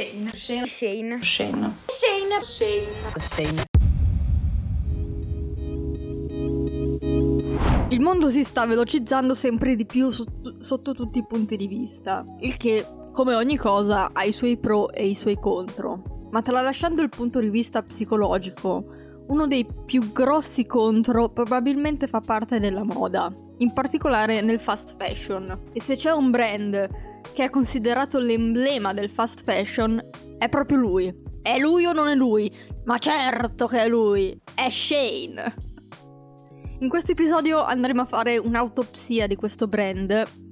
Shane. Shane. Shane. Shane. Shane. Shane. Shane. Il mondo si sta velocizzando sempre di più sotto, sotto tutti i punti di vista, il che, come ogni cosa, ha i suoi pro e i suoi contro. Ma tralasciando il punto di vista psicologico, uno dei più grossi contro probabilmente fa parte della moda, in particolare nel fast fashion. E se c'è un brand che è considerato l'emblema del fast fashion, è proprio lui. È lui o non è lui? Ma certo che è lui! È Shane! In questo episodio andremo a fare un'autopsia di questo brand,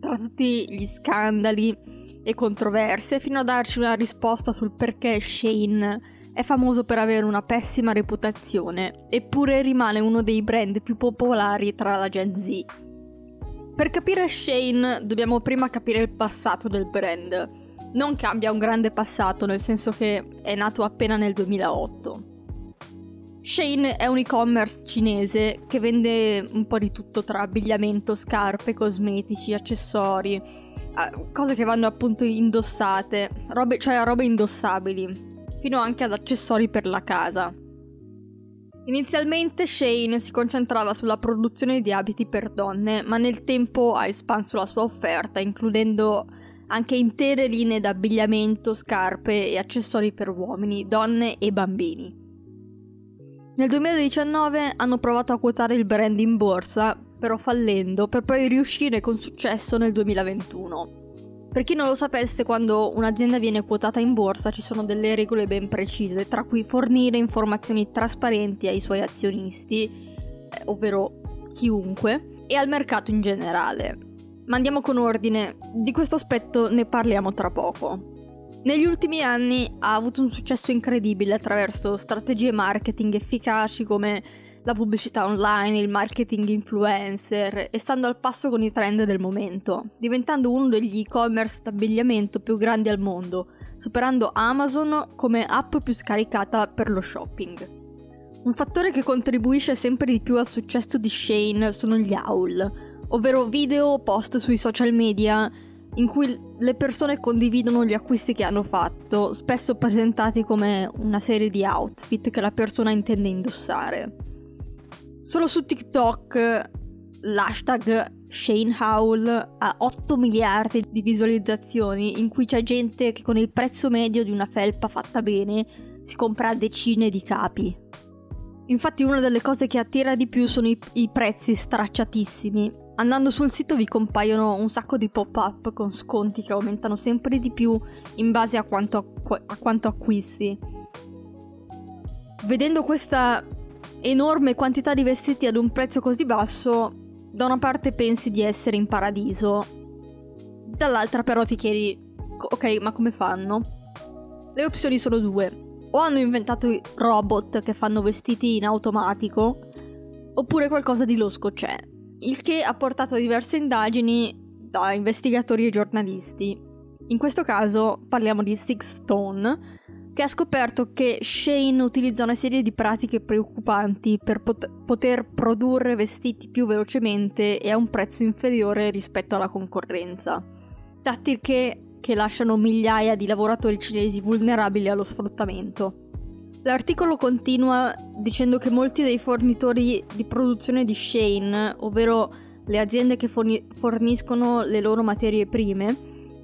tra tutti gli scandali e controversie, fino a darci una risposta sul perché Shane è famoso per avere una pessima reputazione, eppure rimane uno dei brand più popolari tra la Gen Z. Per capire Shane dobbiamo prima capire il passato del brand. Non cambia un grande passato, nel senso che è nato appena nel 2008. Shane è un e-commerce cinese che vende un po' di tutto tra abbigliamento, scarpe, cosmetici, accessori, cose che vanno appunto indossate, robe, cioè robe indossabili fino anche ad accessori per la casa. Inizialmente Shane si concentrava sulla produzione di abiti per donne, ma nel tempo ha espanso la sua offerta, includendo anche intere linee d'abbigliamento, scarpe e accessori per uomini, donne e bambini. Nel 2019 hanno provato a quotare il brand in borsa, però fallendo, per poi riuscire con successo nel 2021. Per chi non lo sapesse, quando un'azienda viene quotata in borsa ci sono delle regole ben precise, tra cui fornire informazioni trasparenti ai suoi azionisti, eh, ovvero chiunque, e al mercato in generale. Ma andiamo con ordine, di questo aspetto ne parliamo tra poco. Negli ultimi anni ha avuto un successo incredibile attraverso strategie marketing efficaci come la pubblicità online, il marketing influencer e stando al passo con i trend del momento, diventando uno degli e-commerce d'abbigliamento più grandi al mondo, superando Amazon come app più scaricata per lo shopping. Un fattore che contribuisce sempre di più al successo di Shane sono gli haul, ovvero video o post sui social media in cui le persone condividono gli acquisti che hanno fatto, spesso presentati come una serie di outfit che la persona intende indossare. Solo su TikTok l'hashtag Shane Howl ha 8 miliardi di visualizzazioni in cui c'è gente che con il prezzo medio di una felpa fatta bene si compra decine di capi. Infatti una delle cose che attira di più sono i, i prezzi stracciatissimi. Andando sul sito vi compaiono un sacco di pop-up con sconti che aumentano sempre di più in base a quanto, a quanto acquisti. Vedendo questa enorme quantità di vestiti ad un prezzo così basso, da una parte pensi di essere in paradiso, dall'altra però ti chiedi, ok, ma come fanno? Le opzioni sono due. O hanno inventato i robot che fanno vestiti in automatico, oppure qualcosa di losco c'è. Il che ha portato a diverse indagini da investigatori e giornalisti. In questo caso parliamo di Six Stone, che ha scoperto che Shane utilizza una serie di pratiche preoccupanti per pot- poter produrre vestiti più velocemente e a un prezzo inferiore rispetto alla concorrenza. Tattiche che lasciano migliaia di lavoratori cinesi vulnerabili allo sfruttamento. L'articolo continua dicendo che molti dei fornitori di produzione di Shane, ovvero le aziende che forni- forniscono le loro materie prime,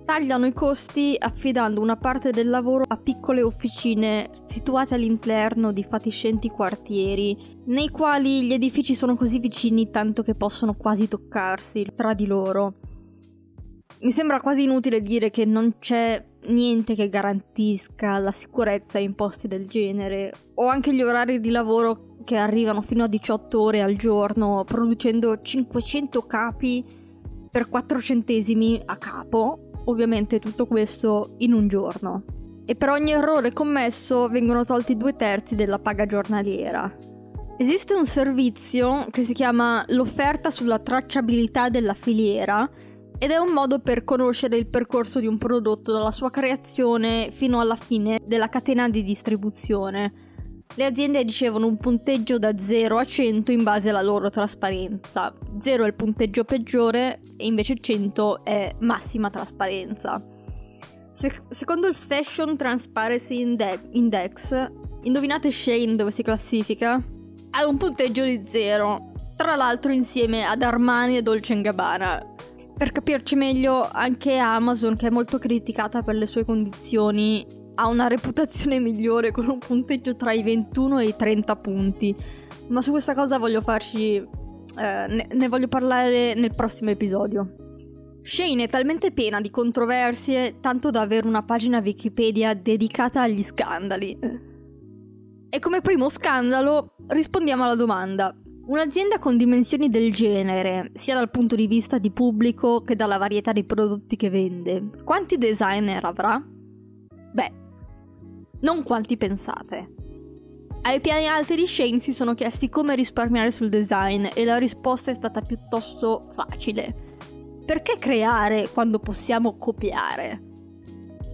tagliano i costi affidando una parte del lavoro a piccole officine situate all'interno di fatiscenti quartieri, nei quali gli edifici sono così vicini tanto che possono quasi toccarsi tra di loro. Mi sembra quasi inutile dire che non c'è niente che garantisca la sicurezza in posti del genere, o anche gli orari di lavoro che arrivano fino a 18 ore al giorno, producendo 500 capi per 4 centesimi a capo, ovviamente tutto questo in un giorno. E per ogni errore commesso vengono tolti due terzi della paga giornaliera. Esiste un servizio che si chiama l'offerta sulla tracciabilità della filiera ed è un modo per conoscere il percorso di un prodotto dalla sua creazione fino alla fine della catena di distribuzione. Le aziende ricevono un punteggio da 0 a 100 in base alla loro trasparenza. 0 è il punteggio peggiore e invece 100 è massima trasparenza. Se- secondo il Fashion Transparency Inde- Index, indovinate Shane dove si classifica? Ha un punteggio di zero, tra l'altro insieme ad Armani e Dolce Gabbana. Per capirci meglio, anche Amazon, che è molto criticata per le sue condizioni, ha una reputazione migliore con un punteggio tra i 21 e i 30 punti. Ma su questa cosa voglio farci. Eh, ne, ne voglio parlare nel prossimo episodio. Shane è talmente piena di controversie tanto da avere una pagina Wikipedia dedicata agli scandali. E come primo scandalo rispondiamo alla domanda. Un'azienda con dimensioni del genere, sia dal punto di vista di pubblico che dalla varietà di prodotti che vende, quanti designer avrà? Beh, non quanti pensate. Ai piani alti di Shane si sono chiesti come risparmiare sul design e la risposta è stata piuttosto facile. Perché creare quando possiamo copiare?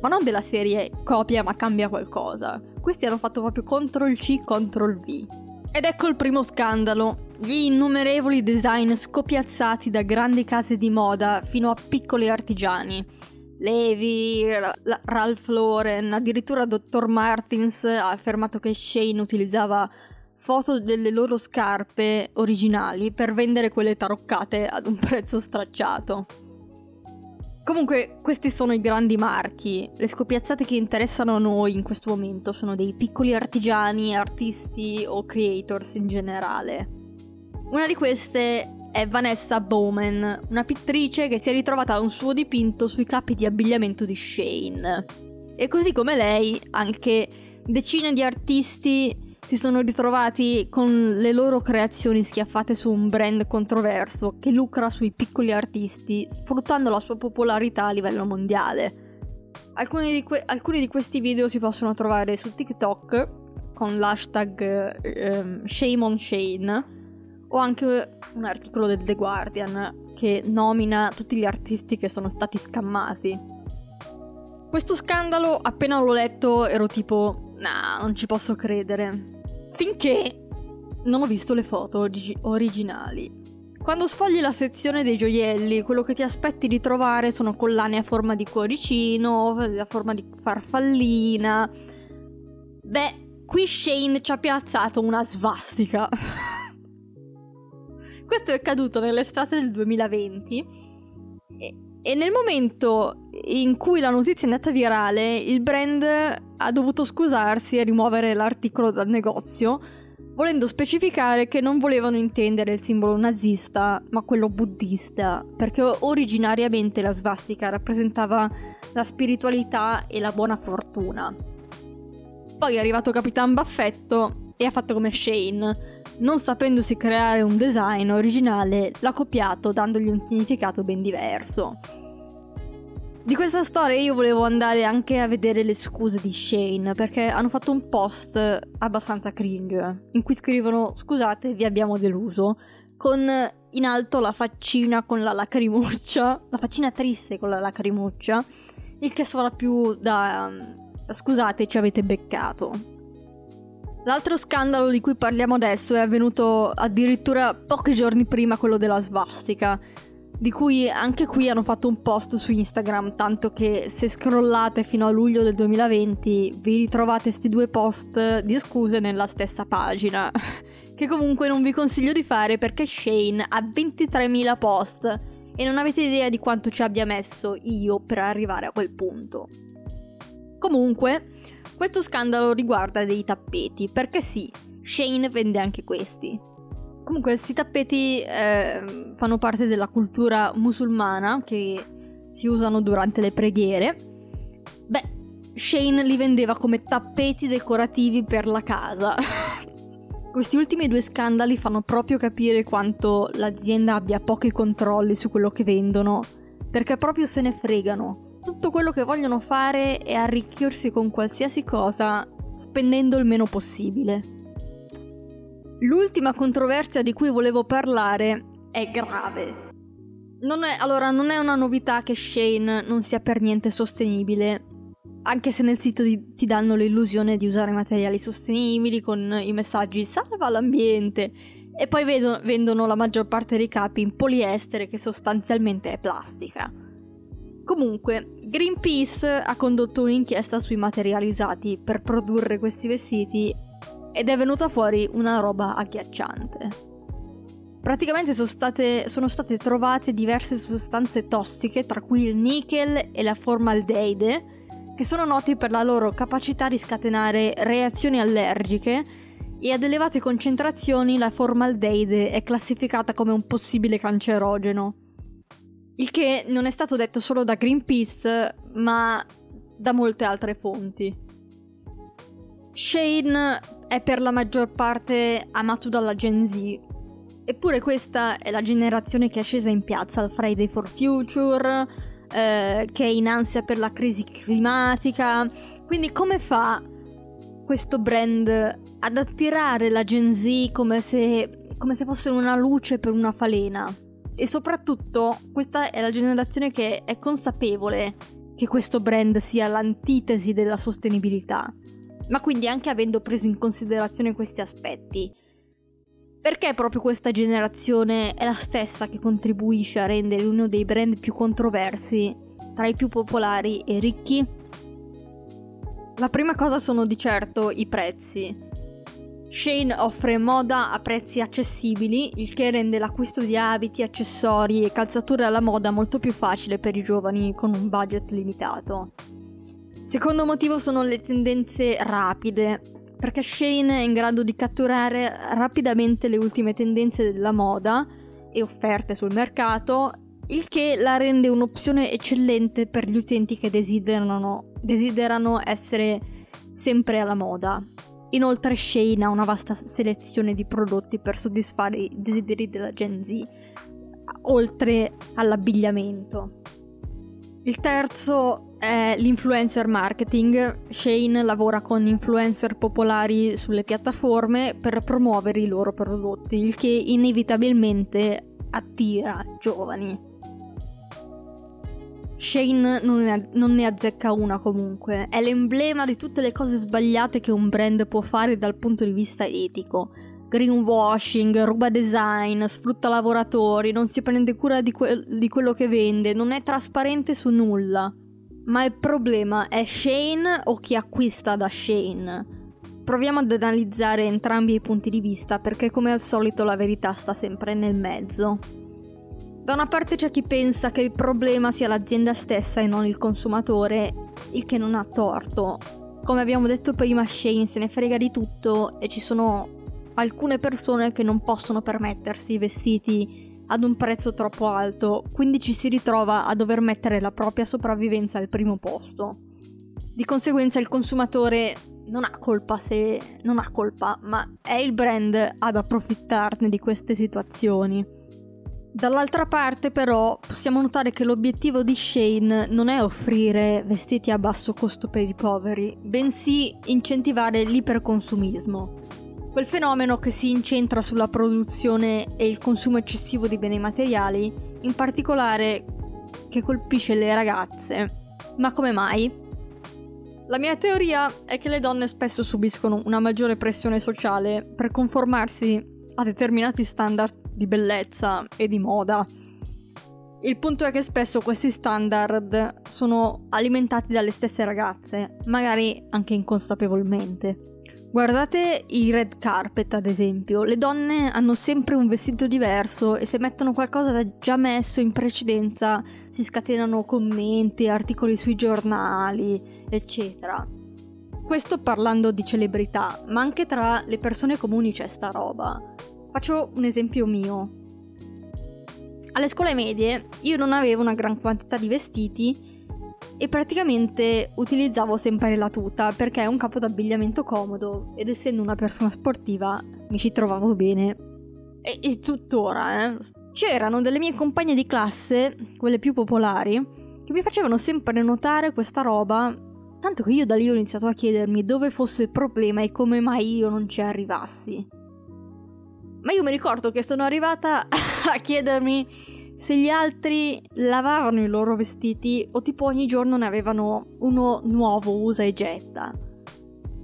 Ma non della serie copia ma cambia qualcosa. Questi hanno fatto proprio CTRL C, CTRL V. Ed ecco il primo scandalo. Gli innumerevoli design scopiazzati da grandi case di moda fino a piccoli artigiani. Levi, Ralph Lauren, addirittura Dr. Martins ha affermato che Shane utilizzava foto delle loro scarpe originali per vendere quelle taroccate ad un prezzo stracciato. Comunque, questi sono i grandi marchi. Le scopiazzate che interessano a noi in questo momento sono dei piccoli artigiani, artisti o creators in generale. Una di queste è Vanessa Bowman, una pittrice che si è ritrovata un suo dipinto sui capi di abbigliamento di Shane. E così come lei, anche decine di artisti si sono ritrovati con le loro creazioni schiaffate su un brand controverso che lucra sui piccoli artisti, sfruttando la sua popolarità a livello mondiale. Alcuni di, que- alcuni di questi video si possono trovare su TikTok con l'hashtag eh, Shame on Shane o anche un articolo del The Guardian che nomina tutti gli artisti che sono stati scammati. Questo scandalo, appena l'ho letto, ero tipo, nah, non ci posso credere. Finché non ho visto le foto origi- originali. Quando sfogli la sezione dei gioielli, quello che ti aspetti di trovare sono collane a forma di cuoricino, a forma di farfallina. Beh, qui Shane ci ha piazzato una svastica. Questo è accaduto nell'estate del 2020 e, e nel momento in cui la notizia è andata virale, il brand ha dovuto scusarsi e rimuovere l'articolo dal negozio, volendo specificare che non volevano intendere il simbolo nazista, ma quello buddista, perché originariamente la svastica rappresentava la spiritualità e la buona fortuna. Poi è arrivato Capitan Baffetto e ha fatto come Shane. Non sapendosi creare un design originale, l'ha copiato dandogli un significato ben diverso. Di questa storia io volevo andare anche a vedere le scuse di Shane perché hanno fatto un post abbastanza cringe in cui scrivono scusate vi abbiamo deluso con in alto la faccina con la lacrimuccia, la faccina triste con la lacrimuccia, il che suona più da scusate ci avete beccato. L'altro scandalo di cui parliamo adesso è avvenuto addirittura pochi giorni prima quello della svastica di cui anche qui hanno fatto un post su Instagram, tanto che se scrollate fino a luglio del 2020 vi ritrovate questi due post di scuse nella stessa pagina, che comunque non vi consiglio di fare perché Shane ha 23.000 post e non avete idea di quanto ci abbia messo io per arrivare a quel punto. Comunque, questo scandalo riguarda dei tappeti, perché sì, Shane vende anche questi. Comunque, questi tappeti eh, fanno parte della cultura musulmana che si usano durante le preghiere. Beh, Shane li vendeva come tappeti decorativi per la casa. Questi ultimi due scandali fanno proprio capire quanto l'azienda abbia pochi controlli su quello che vendono, perché proprio se ne fregano. Tutto quello che vogliono fare è arricchirsi con qualsiasi cosa, spendendo il meno possibile. L'ultima controversia di cui volevo parlare è grave. Non è, allora, non è una novità che Shane non sia per niente sostenibile, anche se nel sito di, ti danno l'illusione di usare materiali sostenibili con i messaggi salva l'ambiente e poi vedo, vendono la maggior parte dei capi in poliestere che sostanzialmente è plastica. Comunque, Greenpeace ha condotto un'inchiesta sui materiali usati per produrre questi vestiti ed è venuta fuori una roba agghiacciante. Praticamente sono state, sono state trovate diverse sostanze tossiche, tra cui il nickel e la formaldeide, che sono noti per la loro capacità di scatenare reazioni allergiche e ad elevate concentrazioni la formaldeide è classificata come un possibile cancerogeno. Il che non è stato detto solo da Greenpeace, ma da molte altre fonti. Shane è per la maggior parte amato dalla Gen Z, eppure questa è la generazione che è scesa in piazza al Friday for Future, eh, che è in ansia per la crisi climatica. Quindi come fa questo brand ad attirare la Gen Z come se, come se fosse una luce per una falena? E soprattutto questa è la generazione che è consapevole che questo brand sia l'antitesi della sostenibilità, ma quindi anche avendo preso in considerazione questi aspetti. Perché proprio questa generazione è la stessa che contribuisce a rendere uno dei brand più controversi, tra i più popolari e ricchi? La prima cosa sono di certo i prezzi. Shane offre moda a prezzi accessibili, il che rende l'acquisto di abiti, accessori e calzature alla moda molto più facile per i giovani con un budget limitato. Secondo motivo sono le tendenze rapide, perché Shane è in grado di catturare rapidamente le ultime tendenze della moda e offerte sul mercato, il che la rende un'opzione eccellente per gli utenti che desiderano, desiderano essere sempre alla moda. Inoltre Shane ha una vasta selezione di prodotti per soddisfare i desideri della Gen Z, oltre all'abbigliamento. Il terzo è l'influencer marketing. Shane lavora con influencer popolari sulle piattaforme per promuovere i loro prodotti, il che inevitabilmente attira giovani. Shane non ne, non ne, azzecca una comunque, è l'emblema di tutte le cose sbagliate che un brand può fare dal punto di vista etico. Greenwashing, ruba design, sfrutta lavoratori, non si prende cura di, que- di quello che vende, non è trasparente su nulla. Ma il problema è Shane o chi acquista da Shane? Proviamo ad analizzare entrambi i punti di vista perché come al solito la verità sta sempre nel mezzo. Da una parte c'è chi pensa che il problema sia l'azienda stessa e non il consumatore, il che non ha torto. Come abbiamo detto prima, Shane se ne frega di tutto e ci sono alcune persone che non possono permettersi i vestiti ad un prezzo troppo alto, quindi ci si ritrova a dover mettere la propria sopravvivenza al primo posto. Di conseguenza il consumatore non ha colpa se non ha colpa, ma è il brand ad approfittarne di queste situazioni. Dall'altra parte però possiamo notare che l'obiettivo di Shane non è offrire vestiti a basso costo per i poveri, bensì incentivare l'iperconsumismo. Quel fenomeno che si incentra sulla produzione e il consumo eccessivo di beni materiali, in particolare che colpisce le ragazze. Ma come mai? La mia teoria è che le donne spesso subiscono una maggiore pressione sociale per conformarsi a determinati standard di bellezza e di moda. Il punto è che spesso questi standard sono alimentati dalle stesse ragazze, magari anche inconsapevolmente. Guardate i red carpet, ad esempio. Le donne hanno sempre un vestito diverso e se mettono qualcosa già messo in precedenza si scatenano commenti, articoli sui giornali, eccetera. Questo parlando di celebrità, ma anche tra le persone comuni c'è sta roba. Faccio un esempio mio. Alle scuole medie io non avevo una gran quantità di vestiti e praticamente utilizzavo sempre la tuta perché è un capo d'abbigliamento comodo ed essendo una persona sportiva mi ci trovavo bene. E, e tuttora, eh. C'erano delle mie compagne di classe, quelle più popolari, che mi facevano sempre notare questa roba Tanto che io da lì ho iniziato a chiedermi dove fosse il problema e come mai io non ci arrivassi. Ma io mi ricordo che sono arrivata a chiedermi se gli altri lavavano i loro vestiti o tipo ogni giorno ne avevano uno nuovo usa e getta.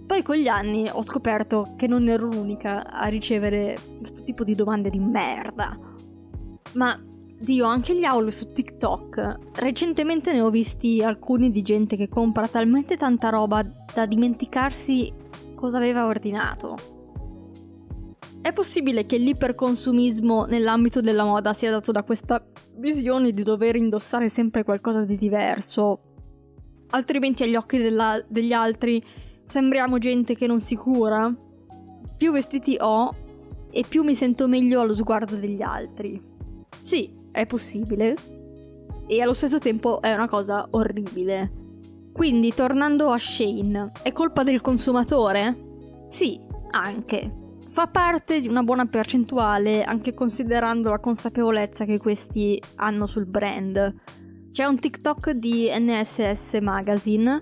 Poi con gli anni ho scoperto che non ero l'unica a ricevere questo tipo di domande di merda. Ma Dio, anche gli haul su TikTok. Recentemente ne ho visti alcuni di gente che compra talmente tanta roba da dimenticarsi cosa aveva ordinato. È possibile che l'iperconsumismo nell'ambito della moda sia dato da questa visione di dover indossare sempre qualcosa di diverso, altrimenti agli occhi della, degli altri sembriamo gente che non si cura? Più vestiti ho e più mi sento meglio allo sguardo degli altri. Sì, è possibile. E allo stesso tempo è una cosa orribile. Quindi, tornando a Shane, è colpa del consumatore? Sì, anche. Fa parte di una buona percentuale, anche considerando la consapevolezza che questi hanno sul brand. C'è un TikTok di NSS Magazine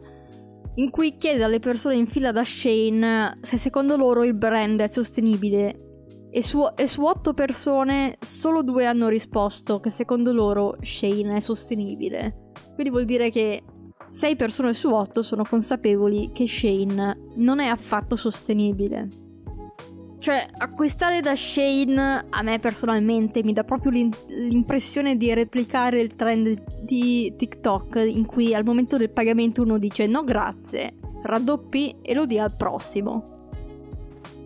in cui chiede alle persone in fila da Shane se secondo loro il brand è sostenibile e su, e su 8 persone solo due hanno risposto che secondo loro Shane è sostenibile. Quindi vuol dire che 6 persone su 8 sono consapevoli che Shane non è affatto sostenibile. Cioè, acquistare da Shane a me personalmente mi dà proprio l'impressione di replicare il trend di TikTok in cui al momento del pagamento uno dice no grazie, raddoppi e lo dia al prossimo.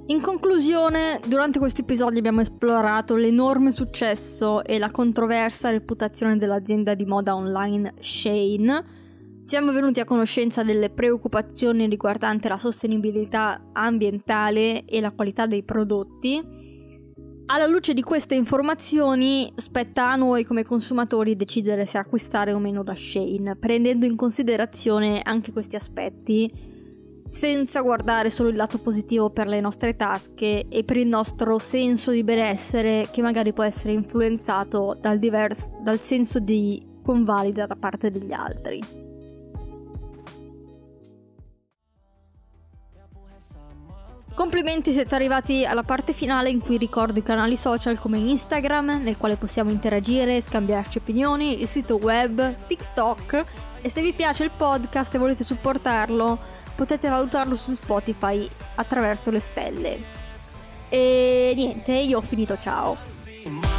In conclusione, durante questo episodio abbiamo esplorato l'enorme successo e la controversa reputazione dell'azienda di moda online Shane. Siamo venuti a conoscenza delle preoccupazioni riguardanti la sostenibilità ambientale e la qualità dei prodotti. Alla luce di queste informazioni, spetta a noi come consumatori decidere se acquistare o meno da Shane, prendendo in considerazione anche questi aspetti senza guardare solo il lato positivo per le nostre tasche e per il nostro senso di benessere che magari può essere influenzato dal, divers- dal senso di convalida da parte degli altri. Complimenti siete arrivati alla parte finale in cui ricordo i canali social come Instagram, nel quale possiamo interagire, scambiarci opinioni, il sito web, TikTok e se vi piace il podcast e volete supportarlo potete valutarlo su Spotify attraverso le stelle. E niente, io ho finito, ciao.